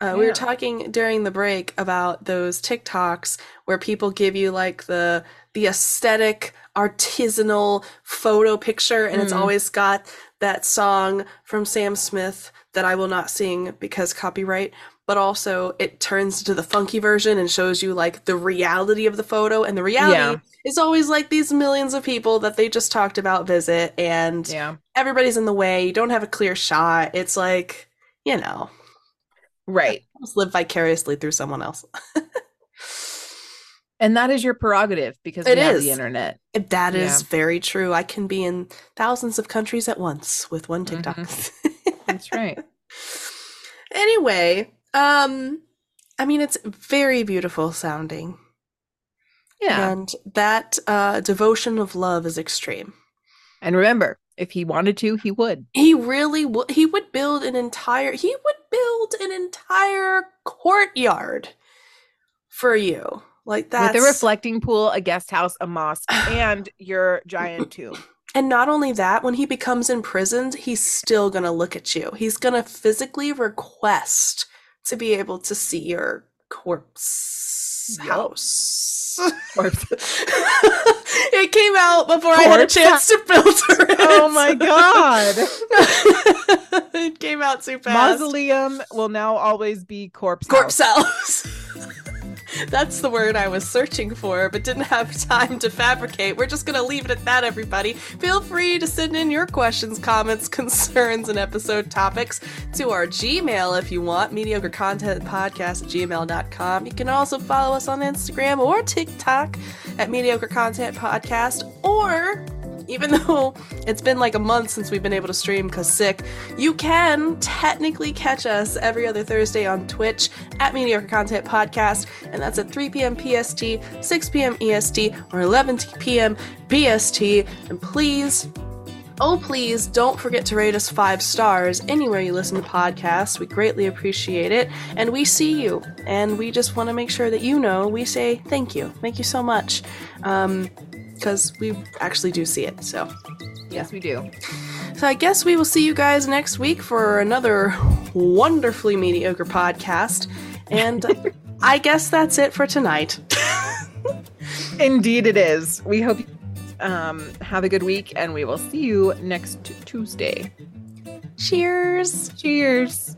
Uh, We were talking during the break about those TikToks where people give you like the the aesthetic artisanal photo picture, and it's Mm. always got that song from Sam Smith that I will not sing because copyright but also it turns to the funky version and shows you like the reality of the photo and the reality Yeah. is always like these millions of people that they just talked about visit and Yeah. everybody's in the way you don't have a clear shot it's like you know Right. just live vicariously through someone else (laughs) And that is your prerogative because It we have the internet. that is Yeah. very true i can be in thousands of countries at once with one mm-hmm. tiktok (laughs) That's right. (laughs) anyway um i mean it's very beautiful sounding Yeah. and that uh devotion of love is extreme And remember, if he wanted to, he would. He really would. He would build an entire. He would build an entire courtyard for you. Like that. With a reflecting pool, a guest house, a mosque, (sighs) and your giant tomb. And not only that, when he becomes imprisoned, he's still gonna look at you. He's gonna physically request to be able to see your corpse Yup. house. (laughs) Corpse. (laughs) it came out before I had a Corpse chance to filter (laughs) it. Oh my god. it came out too fast. Mausoleum will now always be corpse. corpse house. house. That's the word I was searching for, but didn't have (laughs) time to fabricate. We're just going to leave it at that, everybody. Feel free to send in your questions, comments, (laughs) concerns, and episode topics to our Gmail if you want, mediocrecontentpodcast at gmail.com. You can also follow us on Instagram or TikTok at Mediocre Content Podcast, or even (laughs) though it's been like a month since we've been able to stream because sick, you can technically catch us every other Thursday on Twitch at Mediocre Content Podcast, and that's at 3 p.m. PST, 6 p.m. EST, or 11 p.m. BST. And please, oh please, don't forget to rate us five stars anywhere you listen to podcasts. We greatly appreciate it, and we see you, and we just want to make sure that you know we say thank you, thank you so much. Um, because we actually do see it. So, Yes, we do. so I guess we will see you guys next week for another wonderfully mediocre podcast. And (laughs) I guess that's it for tonight. (laughs) Indeed, it is. We hope you um, have a good week, and we will see you next Tuesday. Cheers. Cheers.